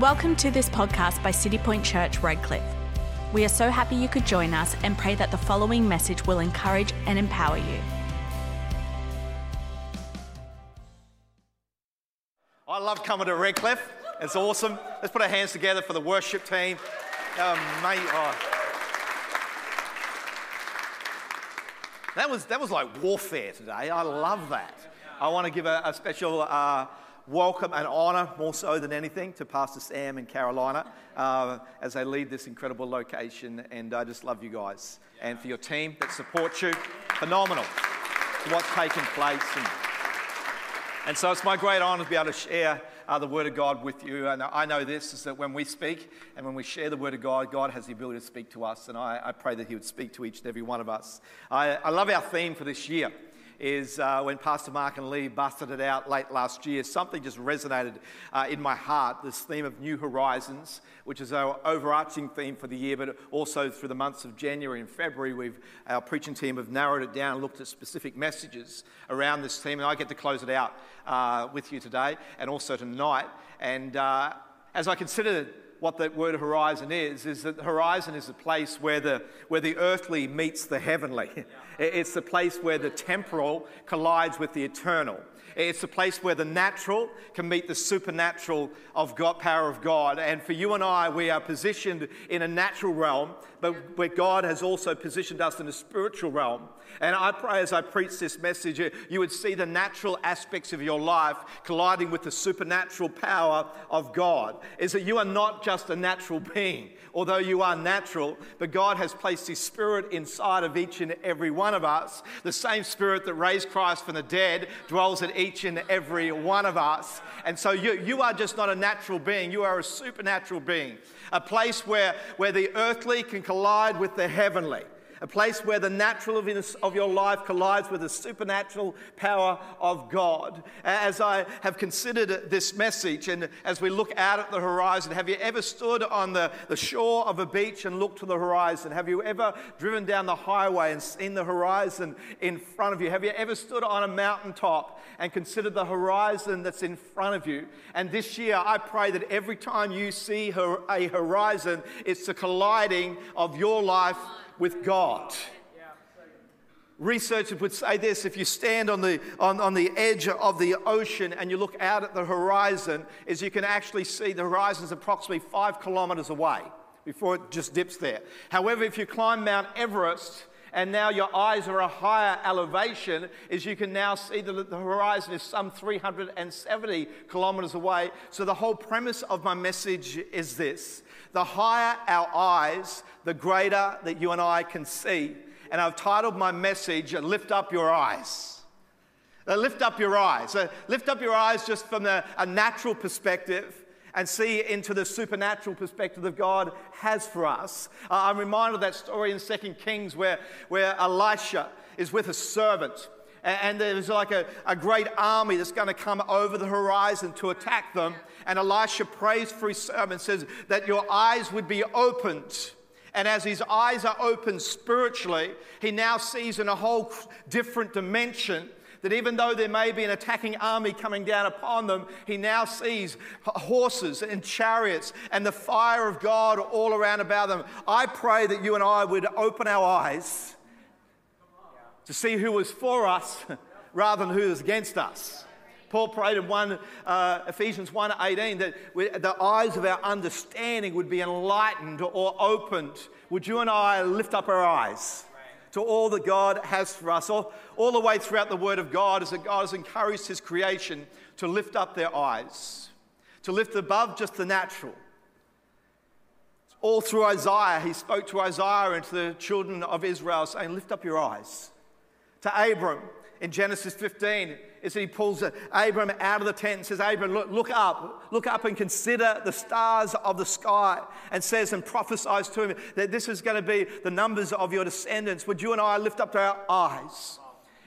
Welcome to this podcast by City Point Church, Redcliffe. We are so happy you could join us and pray that the following message will encourage and empower you. I love coming to Redcliffe. It's awesome. Let's put our hands together for the worship team. Um, mate, oh. That was, that was like warfare today. I love that. I want to give a, a special uh, welcome and honour, more so than anything, to Pastor Sam and Carolina uh, as they lead this incredible location. And I just love you guys. And for your team that supports you, phenomenal what's taking place. And, and so it's my great honour to be able to share uh, the Word of God with you. And I know this is that when we speak and when we share the Word of God, God has the ability to speak to us. And I, I pray that He would speak to each and every one of us. I, I love our theme for this year is uh, when Pastor Mark and Lee busted it out late last year, something just resonated uh, in my heart this theme of New Horizons, which is our overarching theme for the year, but also through the months of January and February, we've, our preaching team have narrowed it down and looked at specific messages around this theme. And I get to close it out uh, with you today and also tonight. And uh, as I consider what that word horizon is, is that horizon is a place where the, where the earthly meets the heavenly. It's the place where the temporal collides with the eternal. It's the place where the natural can meet the supernatural of God, power of God. And for you and I, we are positioned in a natural realm, but where God has also positioned us in a spiritual realm. And I pray as I preach this message, you would see the natural aspects of your life colliding with the supernatural power of God. Is that you are not just a natural being, although you are natural, but God has placed His Spirit inside of each and every one of us. The same Spirit that raised Christ from the dead dwells in each and every one of us. And so you, you are just not a natural being, you are a supernatural being, a place where, where the earthly can collide with the heavenly a place where the natural of your life collides with the supernatural power of God. As I have considered this message and as we look out at the horizon, have you ever stood on the, the shore of a beach and looked to the horizon? Have you ever driven down the highway and seen the horizon in front of you? Have you ever stood on a mountaintop and considered the horizon that's in front of you? And this year, I pray that every time you see a horizon, it's the colliding of your life with God. Researchers would say this if you stand on the, on, on the edge of the ocean and you look out at the horizon, is you can actually see the horizon is approximately five kilometers away before it just dips there. However, if you climb Mount Everest, and now your eyes are a higher elevation, is you can now see that the horizon is some 370 kilometers away. So the whole premise of my message is this the higher our eyes, the greater that you and I can see. And I've titled my message, Lift Up Your Eyes. Uh, lift up your eyes. Uh, lift up your eyes just from the, a natural perspective and see into the supernatural perspective that God has for us. Uh, I'm reminded of that story in 2 Kings where, where Elisha is with a servant and there's like a, a great army that's going to come over the horizon to attack them. And Elisha prays for his servant, says that your eyes would be opened. And as his eyes are opened spiritually, he now sees in a whole different dimension that even though there may be an attacking army coming down upon them, he now sees horses and chariots and the fire of God all around about them. I pray that you and I would open our eyes to see who was for us rather than who was against us. Paul prayed in 1, uh, Ephesians 1.18 that we, the eyes of our understanding would be enlightened or opened. Would you and I lift up our eyes to all that God has for us? All, all the way throughout the Word of God is that God has encouraged His creation to lift up their eyes, to lift above just the natural. All through Isaiah, he spoke to Isaiah and to the children of Israel, saying, Lift up your eyes to Abram in Genesis 15 is that he pulls Abram out of the tent and says, Abram, look, look up, look up and consider the stars of the sky, and says and prophesies to him that this is going to be the numbers of your descendants. Would you and I lift up our eyes?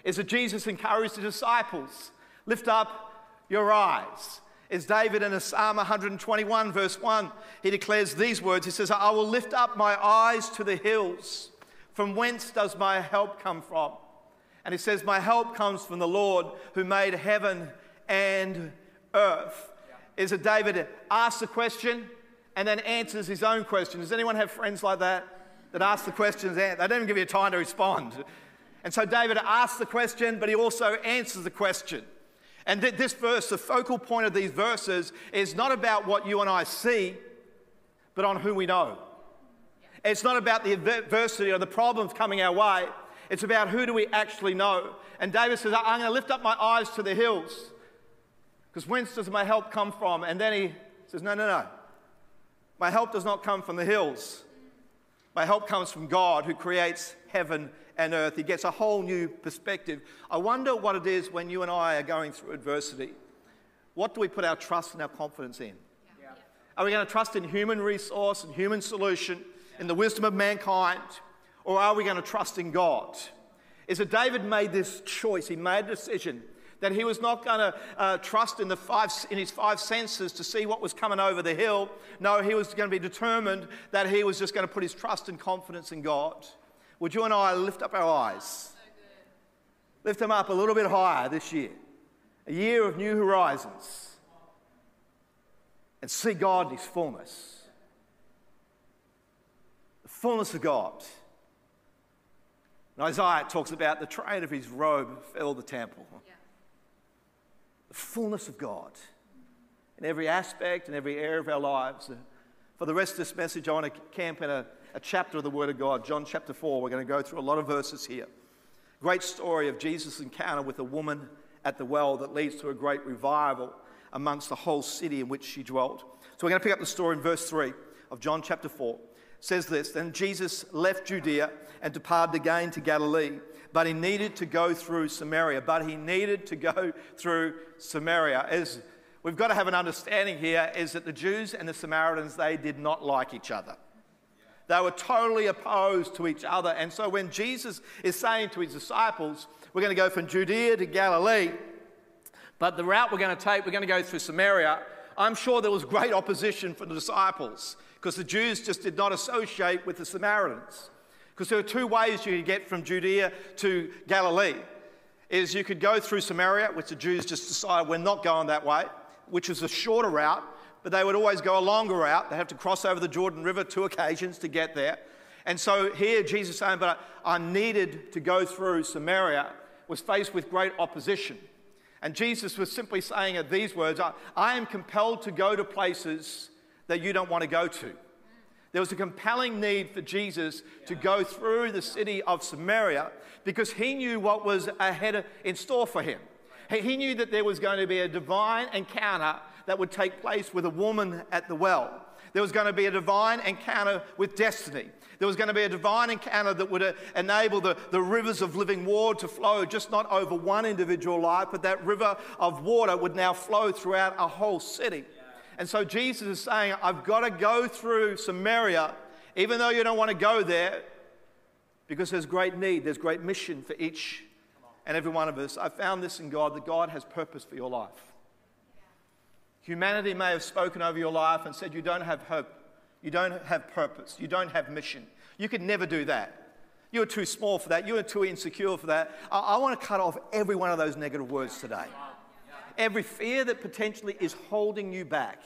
Is that Jesus encouraged the disciples, lift up your eyes. Is David in Psalm 121, verse 1, he declares these words He says, I will lift up my eyes to the hills. From whence does my help come from? And he says, My help comes from the Lord who made heaven and earth. is that David asks a question and then answers his own question. Does anyone have friends like that? That ask the questions, they don't even give you time to respond. And so David asks the question, but he also answers the question. And th- this verse, the focal point of these verses, is not about what you and I see, but on who we know. It's not about the adversity or the problems coming our way. It's about who do we actually know. And David says, I'm going to lift up my eyes to the hills because whence does my help come from? And then he says, No, no, no. My help does not come from the hills. My help comes from God who creates heaven and earth. He gets a whole new perspective. I wonder what it is when you and I are going through adversity. What do we put our trust and our confidence in? Yeah. Are we going to trust in human resource and human solution, in the wisdom of mankind, or are we going to trust in God? Is that David made this choice, he made a decision that he was not going to uh, trust in, the five, in his five senses to see what was coming over the hill. No, he was going to be determined that he was just going to put his trust and confidence in God. Would you and I lift up our eyes? Lift them up a little bit higher this year. A year of new horizons. And see God in His fullness. The fullness of God. And Isaiah talks about the train of his robe filled the temple. The fullness of God in every aspect and every area of our lives. For the rest of this message, I want to camp in a a chapter of the Word of God, John chapter 4. We're going to go through a lot of verses here. Great story of Jesus' encounter with a woman at the well that leads to a great revival amongst the whole city in which she dwelt. So we're going to pick up the story in verse 3 of John chapter 4. Says this Then Jesus left Judea and departed again to Galilee, but he needed to go through Samaria. But he needed to go through Samaria. As we've got to have an understanding here is that the Jews and the Samaritans, they did not like each other. They were totally opposed to each other. And so when Jesus is saying to his disciples, we're going to go from Judea to Galilee, but the route we're going to take, we're going to go through Samaria, I'm sure there was great opposition from the disciples because the Jews just did not associate with the Samaritans. Because there are two ways you could get from Judea to Galilee. Is you could go through Samaria, which the Jews just decided we're not going that way, which is a shorter route, but they would always go a longer route. They have to cross over the Jordan River two occasions to get there. And so here, Jesus saying, But I needed to go through Samaria, was faced with great opposition. And Jesus was simply saying at these words, I, I am compelled to go to places that you don't want to go to. There was a compelling need for Jesus to go through the city of Samaria because he knew what was ahead in store for him. He knew that there was going to be a divine encounter that would take place with a woman at the well. There was going to be a divine encounter with destiny. There was going to be a divine encounter that would uh, enable the, the rivers of living water to flow just not over one individual life, but that river of water would now flow throughout a whole city. And so Jesus is saying, I've got to go through Samaria, even though you don't want to go there, because there's great need, there's great mission for each and every one of us. I found this in God that God has purpose for your life. Humanity may have spoken over your life and said, You don't have hope, you don't have purpose, you don't have mission. You could never do that. You're too small for that, you're too insecure for that. I, I want to cut off every one of those negative words today. Every fear that potentially is holding you back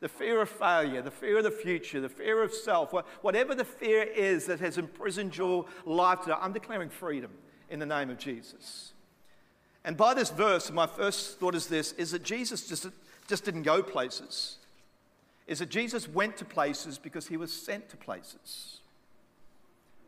the fear of failure, the fear of the future, the fear of self, whatever the fear is that has imprisoned your life today, I'm declaring freedom in the name of Jesus. And by this verse, my first thought is this is that Jesus just just didn't go places, is that Jesus went to places because he was sent to places.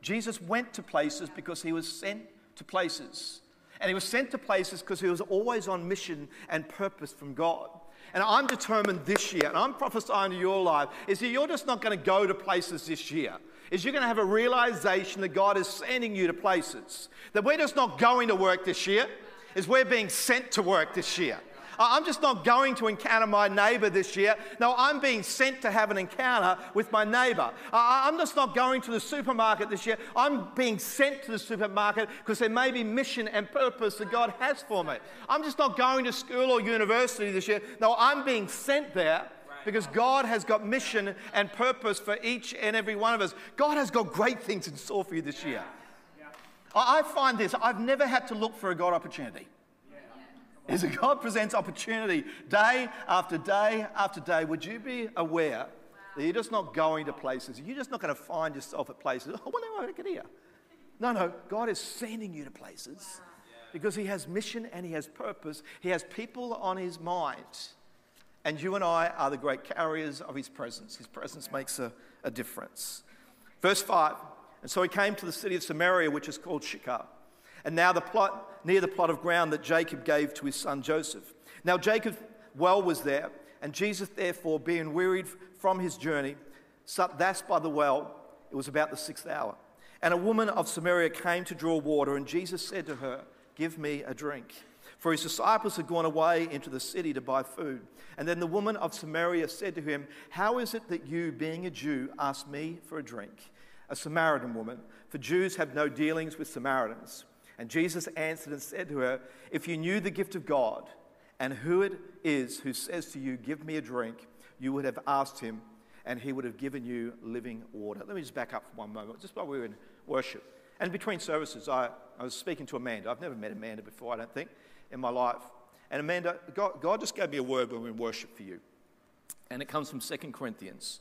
Jesus went to places because he was sent to places. And he was sent to places because he was always on mission and purpose from God. And I'm determined this year, and I'm prophesying to your life, is that you're just not going to go to places this year. Is you're going to have a realization that God is sending you to places. That we're just not going to work this year, is we're being sent to work this year. I'm just not going to encounter my neighbor this year. No, I'm being sent to have an encounter with my neighbor. I'm just not going to the supermarket this year. I'm being sent to the supermarket because there may be mission and purpose that God has for me. I'm just not going to school or university this year. No, I'm being sent there because God has got mission and purpose for each and every one of us. God has got great things in store for you this year. I find this, I've never had to look for a God opportunity. Is that God presents opportunity day after day after day. Would you be aware that you're just not going to places? You're just not going to find yourself at places. Oh, well, no, I get here. No, no, God is sending you to places because He has mission and He has purpose. He has people on His mind. And you and I are the great carriers of His presence. His presence makes a, a difference. Verse 5 And so He came to the city of Samaria, which is called Sychar and now the plot, near the plot of ground that Jacob gave to his son Joseph. Now Jacob's well was there, and Jesus, therefore, being wearied from his journey, sat thus by the well. It was about the sixth hour. And a woman of Samaria came to draw water, and Jesus said to her, Give me a drink. For his disciples had gone away into the city to buy food. And then the woman of Samaria said to him, How is it that you, being a Jew, ask me for a drink? A Samaritan woman, for Jews have no dealings with Samaritans. And Jesus answered and said to her, If you knew the gift of God and who it is who says to you, Give me a drink, you would have asked him, and he would have given you living water. Let me just back up for one moment, just while we were in worship. And between services, I, I was speaking to Amanda. I've never met Amanda before, I don't think, in my life. And Amanda, God, God just gave me a word when we were in worship for you. And it comes from 2 Corinthians,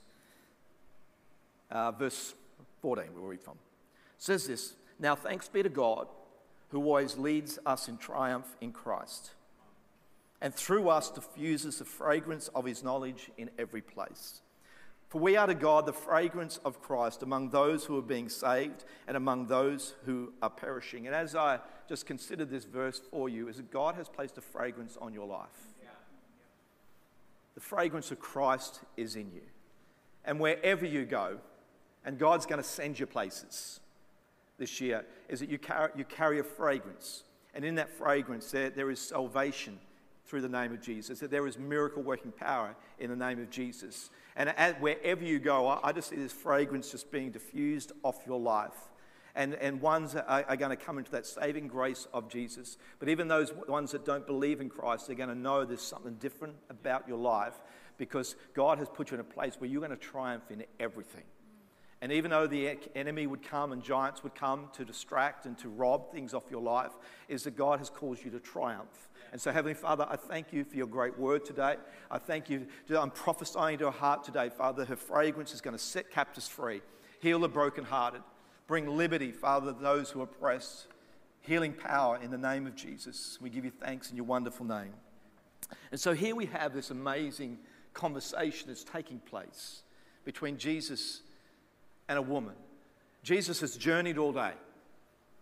uh, verse 14, where we'll read from. It says this Now thanks be to God who always leads us in triumph in Christ, and through us diffuses the fragrance of his knowledge in every place. For we are to God the fragrance of Christ among those who are being saved and among those who are perishing. And as I just considered this verse for you, is that God has placed a fragrance on your life. The fragrance of Christ is in you. And wherever you go, and God's going to send you places this year is that you carry, you carry a fragrance. And in that fragrance, there, there is salvation through the name of Jesus, that there is miracle working power in the name of Jesus. And as, wherever you go, I, I, just see this fragrance just being diffused off your life. And, and ones are, are going to come into that saving grace of Jesus. But even those ones that don't believe in Christ, they're going to know there's something different about your life because God has put you in a place where you're going to triumph in everything. And even though the enemy would come and giants would come to distract and to rob things off your life, is that God has caused you to triumph. And so, Heavenly Father, I thank you for your great word today. I thank you. I'm prophesying to her heart today, Father. Her fragrance is going to set captives free, heal the brokenhearted, bring liberty, Father, to those who are oppressed, healing power in the name of Jesus. We give you thanks in your wonderful name. And so, here we have this amazing conversation that's taking place between Jesus and a woman. Jesus has journeyed all day.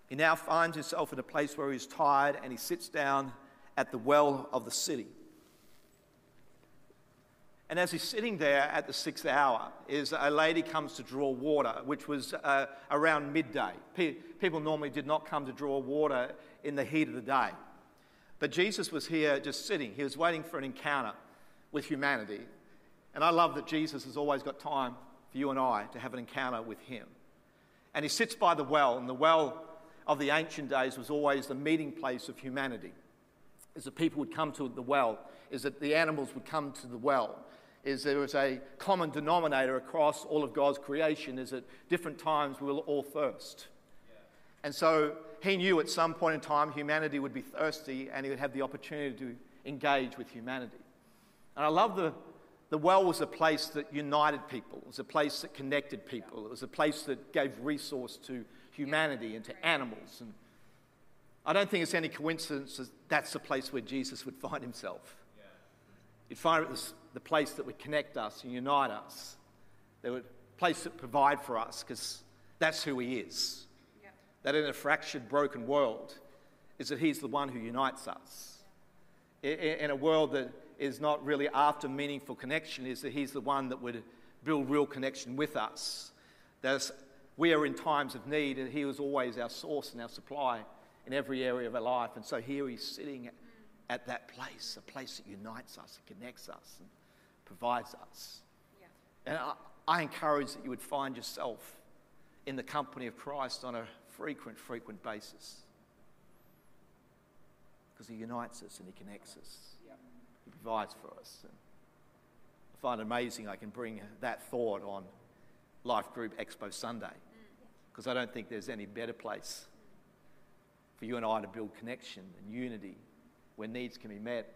He now finds himself in a place where he's tired and he sits down at the well of the city. And as he's sitting there at the sixth hour, is a lady comes to draw water, which was uh, around midday. people normally did not come to draw water in the heat of the day. But Jesus was here just sitting. He was waiting for an encounter with humanity. And I love that Jesus has always got time for you and I to have an encounter with Him. And He sits by the well, and the well of the ancient days was always the meeting place of humanity. As the people would come to the well, is that the animals would come to the well, is there was a common denominator across all of God's creation, is at different times we will all thirst. And so he knew at some point in time humanity would be thirsty and he would have the opportunity to engage with humanity. And I love the the well was a place that united people, it was a place that connected people, it was a place that gave resource to humanity and to animals. And I don't think it's any coincidence that that's the place where Jesus would find himself. You'd find it was the place that would connect us and unite us, the place that provide for us, because that's who he is. That in a fractured, broken world, is that he's the one who unites us. In a world that is not really after meaningful connection, is that He's the one that would build real connection with us. That we are in times of need, and He was always our source and our supply in every area of our life. And so here He's sitting at that place, a place that unites us and connects us and provides us. Yeah. And I, I encourage that you would find yourself in the company of Christ on a frequent, frequent basis. Because He unites us and He connects us. He provides for us. And I find it amazing I can bring that thought on Life Group Expo Sunday mm. because I don't think there's any better place for you and I to build connection and unity where needs can be met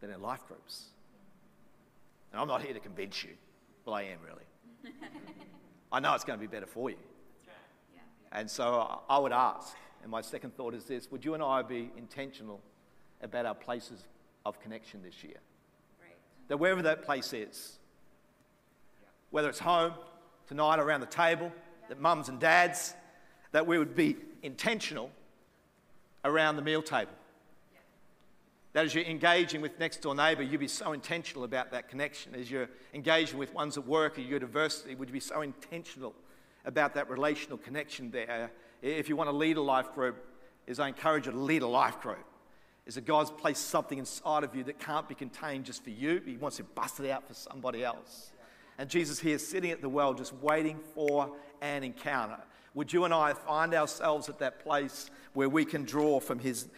than in life groups. And I'm not here to convince you. Well, I am really. I know it's going to be better for you. And so I would ask, and my second thought is this would you and I be intentional about our places of connection this year? Right. That wherever that place is, whether it's home, tonight around the table, that mums and dads, that we would be intentional around the meal table. That as you're engaging with next door neighbour, you'd be so intentional about that connection. As you're engaging with ones at work or your university, would you be so intentional about that relational connection there? If you want to lead a life group, is I encourage you to lead a life group. Is that God's placed something inside of you that can't be contained just for you, He wants to bust it out for somebody else. And Jesus here sitting at the well, just waiting for an encounter. Would you and I find ourselves at that place where we can draw from His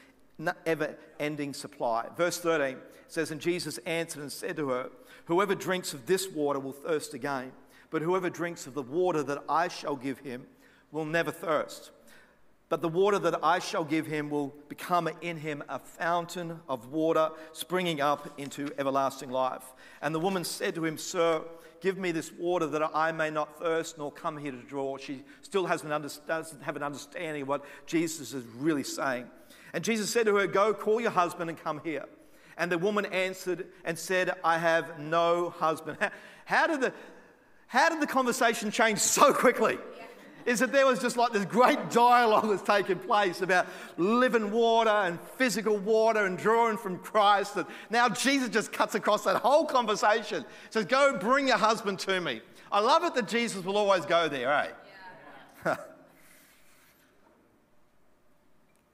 ever ending supply. Verse 13 says, And Jesus answered and said to her, Whoever drinks of this water will thirst again, but whoever drinks of the water that I shall give him will never thirst. But the water that I shall give him will become in him a fountain of water springing up into everlasting life. And the woman said to him, Sir, give me this water that I may not thirst nor come here to draw. She still hasn't under, doesn't have an understanding of what Jesus is really saying. And Jesus said to her, Go, call your husband and come here. And the woman answered and said, I have no husband. How, did, the, how did the conversation change so quickly? Is that there was just like this great dialogue that's taken place about living water and physical water and drawing from Christ. And now Jesus just cuts across that whole conversation. Says, Go bring your husband to me. I love it that Jesus will always go there, eh? Yeah.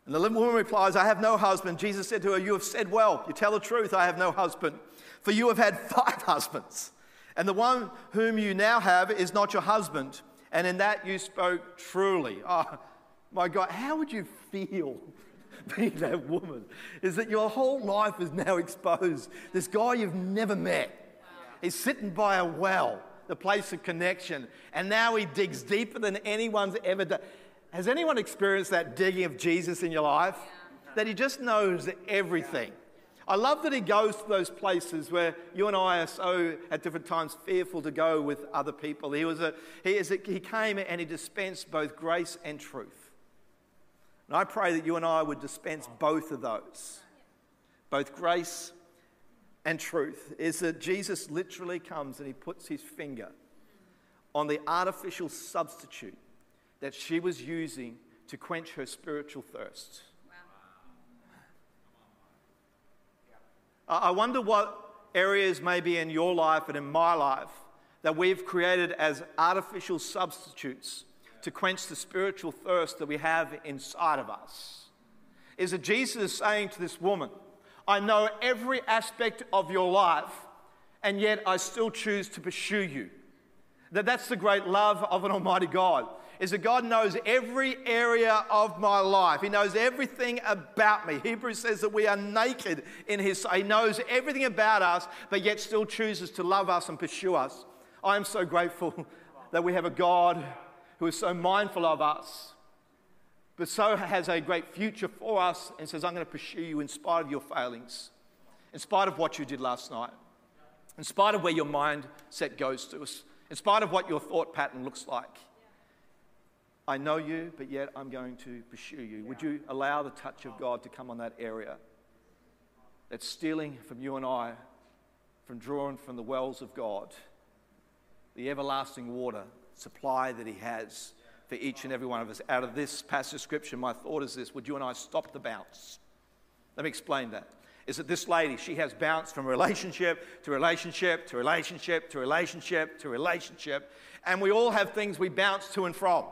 And the woman replies, I have no husband. Jesus said to her, You have said well. You tell the truth, I have no husband. For you have had five husbands, and the one whom you now have is not your husband. And in that you spoke truly. Oh, my God, how would you feel being that woman? Is that your whole life is now exposed. This guy you've never met is sitting by a well, the place of connection, and now he digs deeper than anyone's ever done. Has anyone experienced that digging of Jesus in your life? That he just knows everything. I love that he goes to those places where you and I are so at different times fearful to go with other people. He, was a, he, is a, he came and he dispensed both grace and truth. And I pray that you and I would dispense both of those, both grace and truth. Is that Jesus literally comes and he puts his finger on the artificial substitute that she was using to quench her spiritual thirst. I wonder what areas maybe in your life and in my life that we've created as artificial substitutes to quench the spiritual thirst that we have inside of us. Is that Jesus saying to this woman, I know every aspect of your life, and yet I still choose to pursue you. That that's the great love of an Almighty God is that God knows every area of my life. He knows everything about me. Hebrews says that we are naked in His sight. He knows everything about us, but yet still chooses to love us and pursue us. I am so grateful that we have a God who is so mindful of us, but so has a great future for us and says, I'm going to pursue you in spite of your failings, in spite of what you did last night, in spite of where your mindset goes to, in spite of what your thought pattern looks like. I know you, but yet I'm going to pursue you. Would you allow the touch of God to come on that area that's stealing from you and I, from drawing from the wells of God, the everlasting water supply that He has for each and every one of us? Out of this passage of Scripture, my thought is this would you and I stop the bounce? Let me explain that. Is that this lady, she has bounced from relationship to relationship to relationship to relationship to relationship, and we all have things we bounce to and from.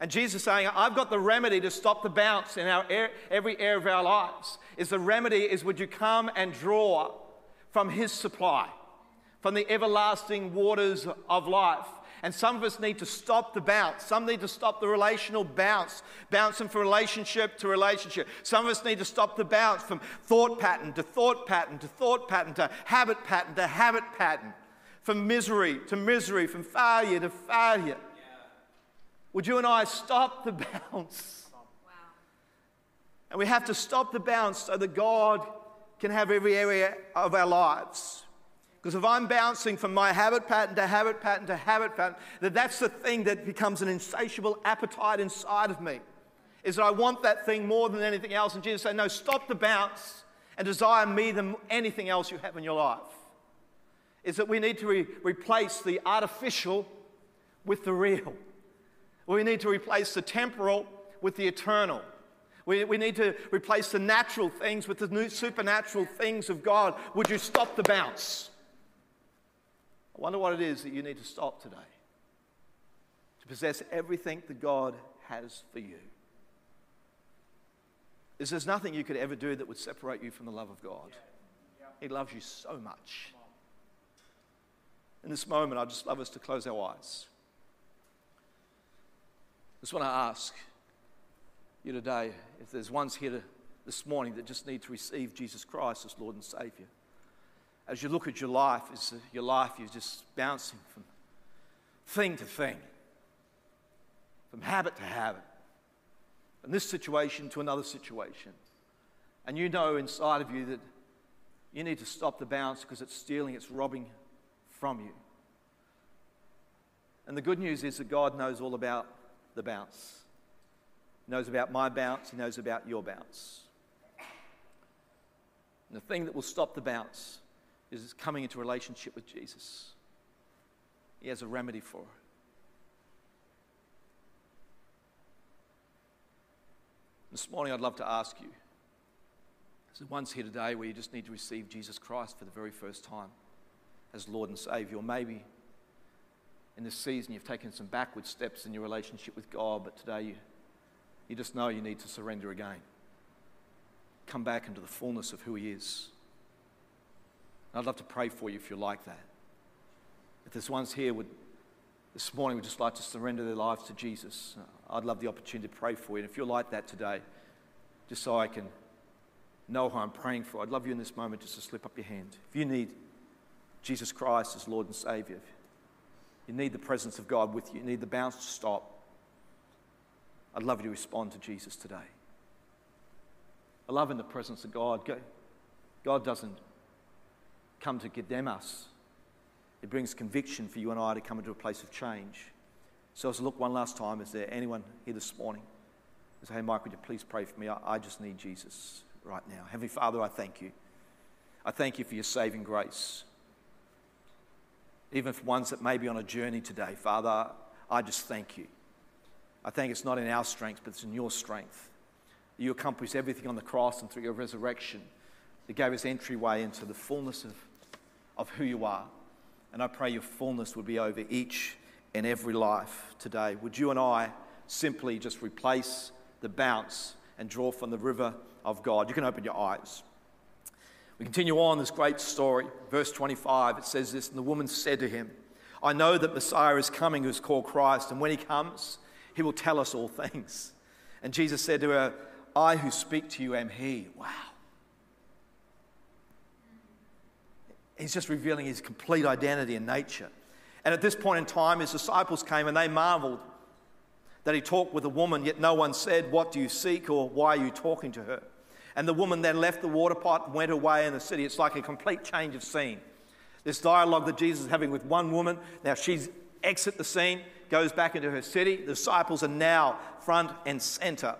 And Jesus is saying, I've got the remedy to stop the bounce in our air, every area of our lives. Is the remedy is would you come and draw from his supply, from the everlasting waters of life. And some of us need to stop the bounce. Some need to stop the relational bounce, bouncing from relationship to relationship. Some of us need to stop the bounce from thought pattern to thought pattern to thought pattern to habit pattern to habit pattern, from misery to misery, from failure to failure. Would you and I stop the bounce? Wow. And we have to stop the bounce so that God can have every area of our lives. Because if I'm bouncing from my habit pattern to habit pattern to habit pattern, that that's the thing that becomes an insatiable appetite inside of me. Is that I want that thing more than anything else. And Jesus said, No, stop the bounce and desire me than anything else you have in your life. Is that we need to re- replace the artificial with the real. We need to replace the temporal with the eternal. We, we need to replace the natural things with the new supernatural things of God. Would you stop the bounce? I wonder what it is that you need to stop today to possess everything that God has for you. Is there's nothing you could ever do that would separate you from the love of God. He loves you so much. In this moment, I'd just love us to close our eyes. I just want to ask you today if there's ones here this morning that just need to receive Jesus Christ as Lord and Savior. As you look at your life, is your life you're just bouncing from thing to thing, from habit to habit, from this situation to another situation. And you know inside of you that you need to stop the bounce because it's stealing, it's robbing from you. And the good news is that God knows all about the bounce. He knows about my bounce, He knows about your bounce. And the thing that will stop the bounce is coming into relationship with Jesus. He has a remedy for it. This morning, I'd love to ask you. There's one's here today where you just need to receive Jesus Christ for the very first time as Lord and Savior. Or maybe in this season you've taken some backward steps in your relationship with God, but today you you just know you need to surrender again. Come back into the fullness of who He is. I'd love to pray for you if you're like that. If there's ones here would this morning would just like to surrender their lives to Jesus, uh, I'd love the opportunity to pray for you. And if you're like that today, just so I can know who I'm praying for, I'd love you in this moment just to slip up your hand. If you need Jesus Christ as Lord and Savior, you need the presence of God with you, you need the bounce to stop. I'd love you to respond to Jesus today. I love in the presence of God. God doesn't come to condemn us, It brings conviction for you and I to come into a place of change. So, I look one last time, is there anyone here this morning who say, Hey, Mike, would you please pray for me? I, I just need Jesus right now. Heavenly Father, I thank you. I thank you for your saving grace. Even for ones that may be on a journey today, Father, I just thank you. I think it's not in our strength, but it's in your strength. You accomplished everything on the cross and through your resurrection. It gave us entryway into the fullness of, of who you are. And I pray your fullness would be over each and every life today. Would you and I simply just replace the bounce and draw from the river of God? You can open your eyes. We continue on this great story. Verse 25, it says this And the woman said to him, I know that Messiah is coming who's called Christ, and when he comes, he will tell us all things. And Jesus said to her, I who speak to you am He. Wow. He's just revealing his complete identity and nature. And at this point in time, his disciples came and they marveled that he talked with a woman, yet no one said, What do you seek or why are you talking to her? And the woman then left the water pot and went away in the city. It's like a complete change of scene. This dialogue that Jesus is having with one woman, now she's exit the scene goes back into her city. The disciples are now front and center.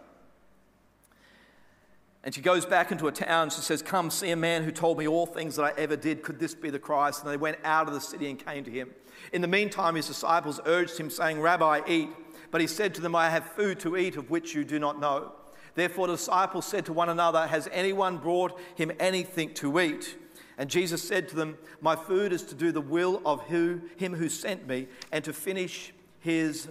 And she goes back into a town. She says, Come, see a man who told me all things that I ever did. Could this be the Christ? And they went out of the city and came to him. In the meantime, his disciples urged him, saying, Rabbi, eat. But he said to them, I have food to eat of which you do not know. Therefore, the disciples said to one another, Has anyone brought him anything to eat? And Jesus said to them, My food is to do the will of who, him who sent me and to finish his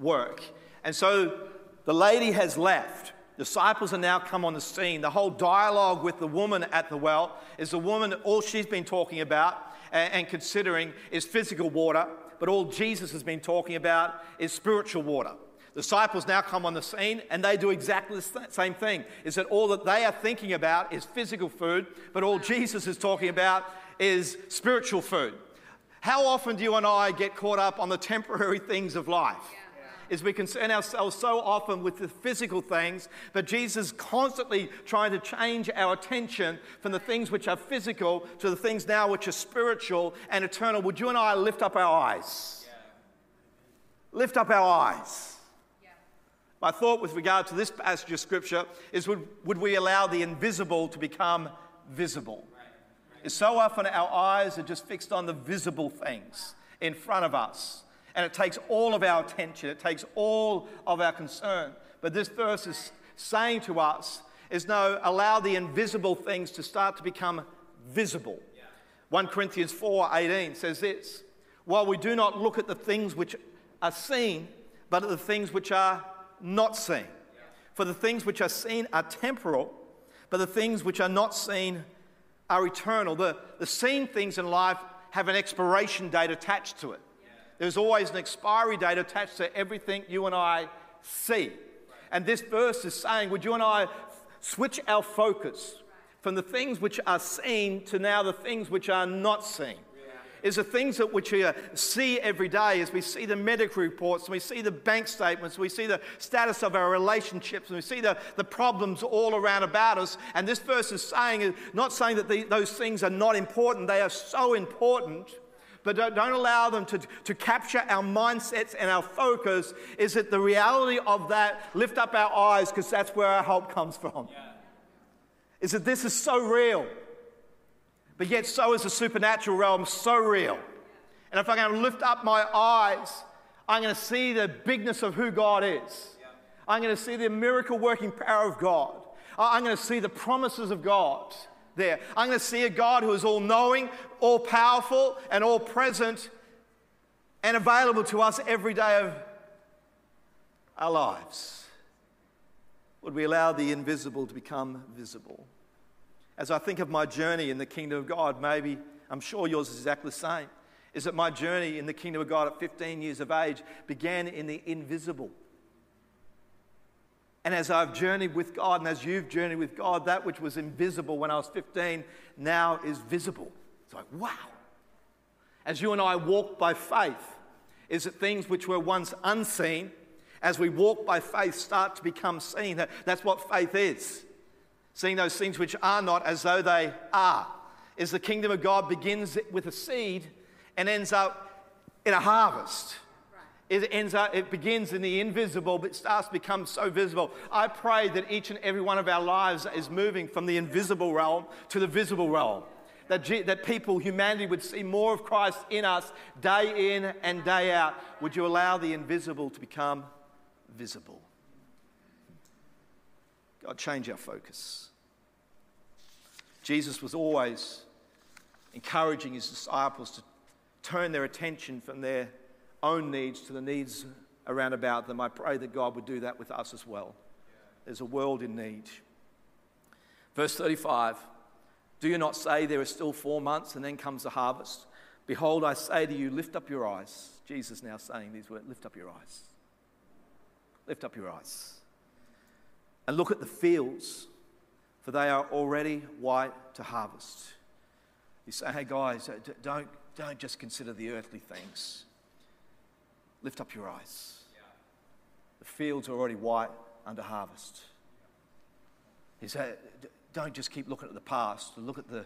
work. And so the lady has left. Disciples are now come on the scene. The whole dialogue with the woman at the well is the woman, all she's been talking about and, considering is physical water, but all Jesus has been talking about is spiritual water. Disciples now come on the scene and they do exactly the same thing. Is that all that they are thinking about is physical food, but all Jesus is talking about is spiritual food. How often do you and I get caught up on the temporary things of life? Is we concern ourselves so often with the physical things, but Jesus constantly trying to change our attention from the things which are physical to the things now which are spiritual and eternal. Would you and I lift up our eyes? Yeah. Lift up our eyes. My thought with regard to this passage of scripture is would, would we allow the invisible to become visible? Is so often our eyes are just fixed on the visible things in front of us. And it takes all of our attention, it takes all of our concern. But this verse is saying to us is no, allow the invisible things to start to become visible. 1 Corinthians 4 18 says this While we do not look at the things which are seen, but at the things which are not seen. For the things which are seen are temporal, but the things which are not seen are eternal. The, the seen things in life have an expiration date attached to it. There's always an expiry date attached to everything you and I see. And this verse is saying, would you and I switch our focus from the things which are seen to now the things which are not seen? is the things that which we see every day as we see the medical reports and we see the bank statements, we see the status of our relationships, and we see the, the problems all around about us. And this verse is saying, not saying that the, those things are not important, they are so important. But don't, don't allow them to, to capture our mindsets and our focus. Is that the reality of that? Lift up our eyes because that's where our help comes from. Yeah. Is that this is so real but yet so is the supernatural realm so real. And if I'm going to lift up my eyes, I'm going to see the bigness of who God is. I'm going to see the miracle working power of God. I'm going to see the promises of God there. I'm going to see a God who is all knowing, all powerful, and all present and available to us every day of our lives. Would we allow the invisible to become visible? as I think of my journey in the kingdom of God, maybe I'm sure yours is exactly the same, is that my journey in the kingdom of God at 15 years of age began in the invisible. And as I've journeyed with God, and as you've journeyed with God, that which was invisible when I was 15 now is visible. It's like, wow. As you and I walk by faith, is that things which were once unseen, as we walk by faith, start to become seen. That's what faith is seeing those things which are not as though they are. Is the kingdom of God begins with a seed and ends up in a harvest. It ends up, it begins in the invisible, but starts to become so visible. I pray that each and every one of our lives is moving from the invisible realm to the visible realm. That, that people, humanity, would see more of Christ in us day in and day out. Would you allow the invisible to become visible? God, change our focus. Jesus was always encouraging his disciples to turn their attention from their own needs to the needs around about them. I pray that God would do that with us as well. There's a world in need. Verse 35 Do you not say there are still four months and then comes the harvest? Behold, I say to you, lift up your eyes. Jesus now saying these words lift up your eyes. Lift up your eyes. And look at the fields for they are already white to harvest. You say, hey guys, don't, don't just consider the earthly things. Lift up your eyes. The fields are already white under harvest. He said, don't just keep looking at the past, look at the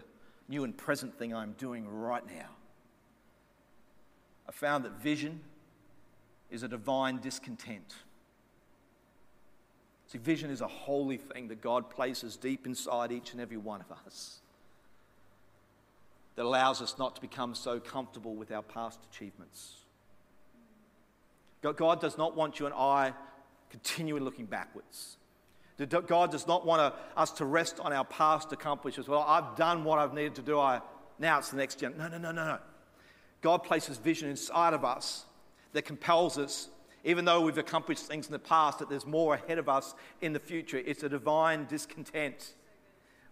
new and present thing I'm doing right now. I found that vision is a divine discontent. See, vision is a holy thing that God places deep inside each and every one of us that allows us not to become so comfortable with our past achievements. God does not want you and I continually looking backwards. God does not want us to rest on our past accomplishments. Well, I've done what I've needed to do. I, now it's the next gen. No, no, no, no, no. God places vision inside of us that compels us even though we've accomplished things in the past, that there's more ahead of us in the future. It's a divine discontent.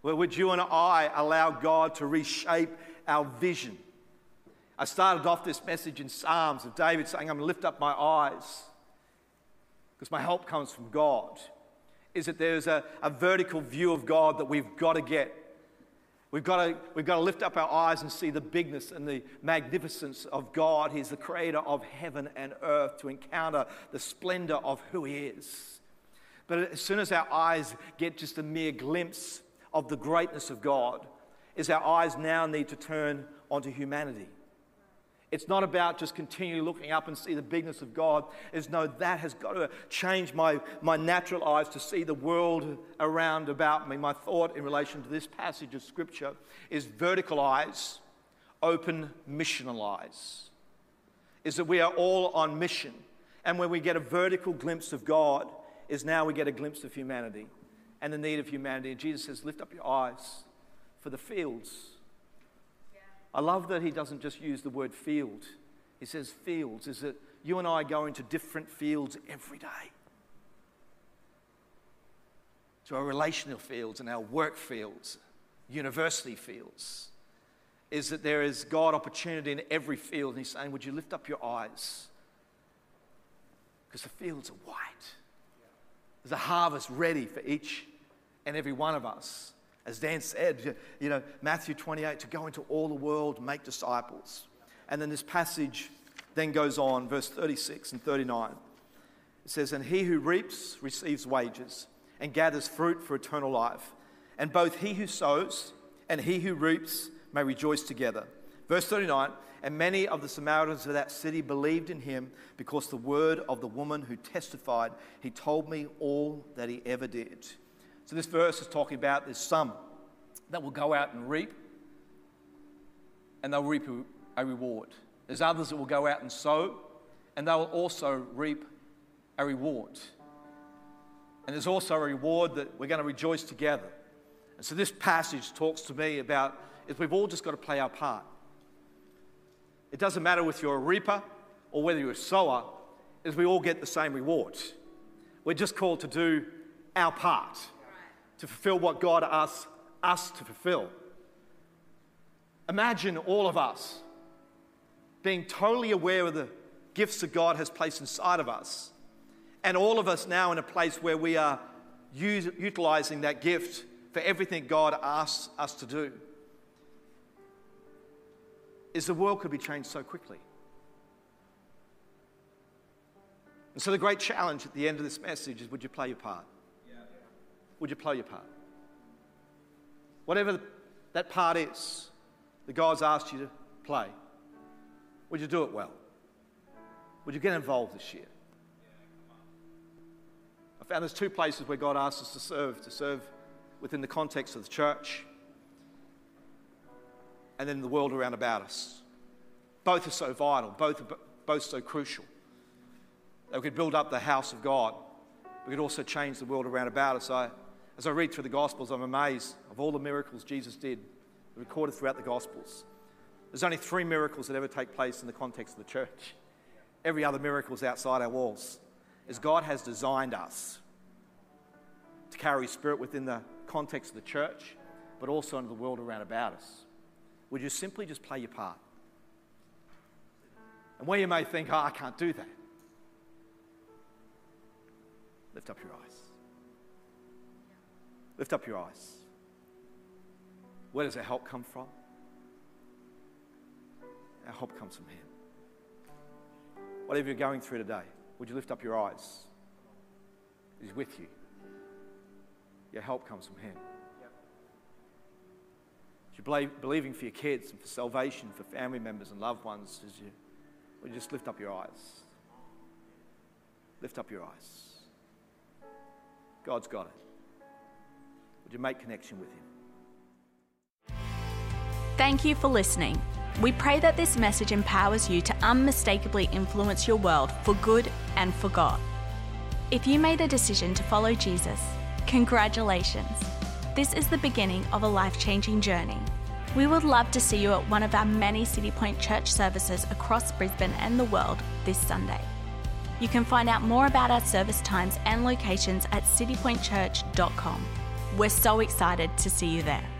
Would you and I allow God to reshape our vision? I started off this message in Psalms of David saying, I'm going to lift up my eyes because my help comes from God. Is that there's a, a vertical view of God that we've got to get. We've got, to, we've got to lift up our eyes and see the bigness and the magnificence of God. He's the creator of heaven and earth to encounter the splendor of who He is. But as soon as our eyes get just a mere glimpse of the greatness of God, is our eyes now need to turn onto humanity. It's not about just continually looking up and see the bigness of God. It's no, that has got to change my, my natural eyes to see the world around about me. My thought in relation to this passage of Scripture is vertical eyes, open missional eyes. Is that we are all on mission. And when we get a vertical glimpse of God, is now we get a glimpse of humanity and the need of humanity. And Jesus says, Lift up your eyes for the fields I love that he doesn't just use the word field. He says fields. Is that you and I go into different fields every day? To our relational fields and our work fields, university fields. Is that there is God opportunity in every field. And he's saying, Would you lift up your eyes? Because the fields are white. There's a harvest ready for each and every one of us. As Dan said, you know, Matthew 28, to go into all the world, make disciples. And then this passage then goes on, verse 36 and 39. It says, And he who reaps receives wages and gathers fruit for eternal life. And both he who sows and he who reaps may rejoice together. Verse 39 And many of the Samaritans of that city believed in him because the word of the woman who testified, He told me all that he ever did. So this verse is talking about there's some that will go out and reap, and they'll reap a reward. There's others that will go out and sow, and they will also reap a reward. And there's also a reward that we're going to rejoice together. And so this passage talks to me about is we've all just got to play our part. It doesn't matter if you're a reaper or whether you're a sower, is we all get the same reward. We're just called to do our part to fulfill what God asks us to fulfill. Imagine all of us being totally aware of the gifts that God has placed inside of us, and all of us now in a place where we are utilizing that gift for everything God asks us to do. Is the world could be changed so quickly. And so, the great challenge at the end of this message is would you play your part? Would you play your part? Whatever that part is that God's asked you to play, would you do it well? Would you get involved this year? I found there's two places where God asks us to serve to serve within the context of the church and then the world around about us. Both are so vital, both are both so crucial. That we could build up the house of God, we could also change the world around about us. I as I read through the Gospels, I'm amazed of all the miracles Jesus did, recorded throughout the Gospels. There's only three miracles that ever take place in the context of the church. Every other miracle is outside our walls. As God has designed us to carry Spirit within the context of the church, but also into the world around about us. Would you simply just play your part? And where you may think, oh, I can't do that, lift up your eyes. Lift up your eyes. Where does our help come from? Our help comes from Him. Whatever you're going through today, would you lift up your eyes? He's with you. Your help comes from Him. If you're believing for your kids and for salvation, for family members and loved ones, you, would you just lift up your eyes? Lift up your eyes. God's got it. Would you make connection with Him? Thank you for listening. We pray that this message empowers you to unmistakably influence your world for good and for God. If you made a decision to follow Jesus, congratulations. This is the beginning of a life changing journey. We would love to see you at one of our many Citipointe church services across Brisbane and the world this Sunday. You can find out more about our service times and locations at citipointechurch.com. We're so excited to see you there.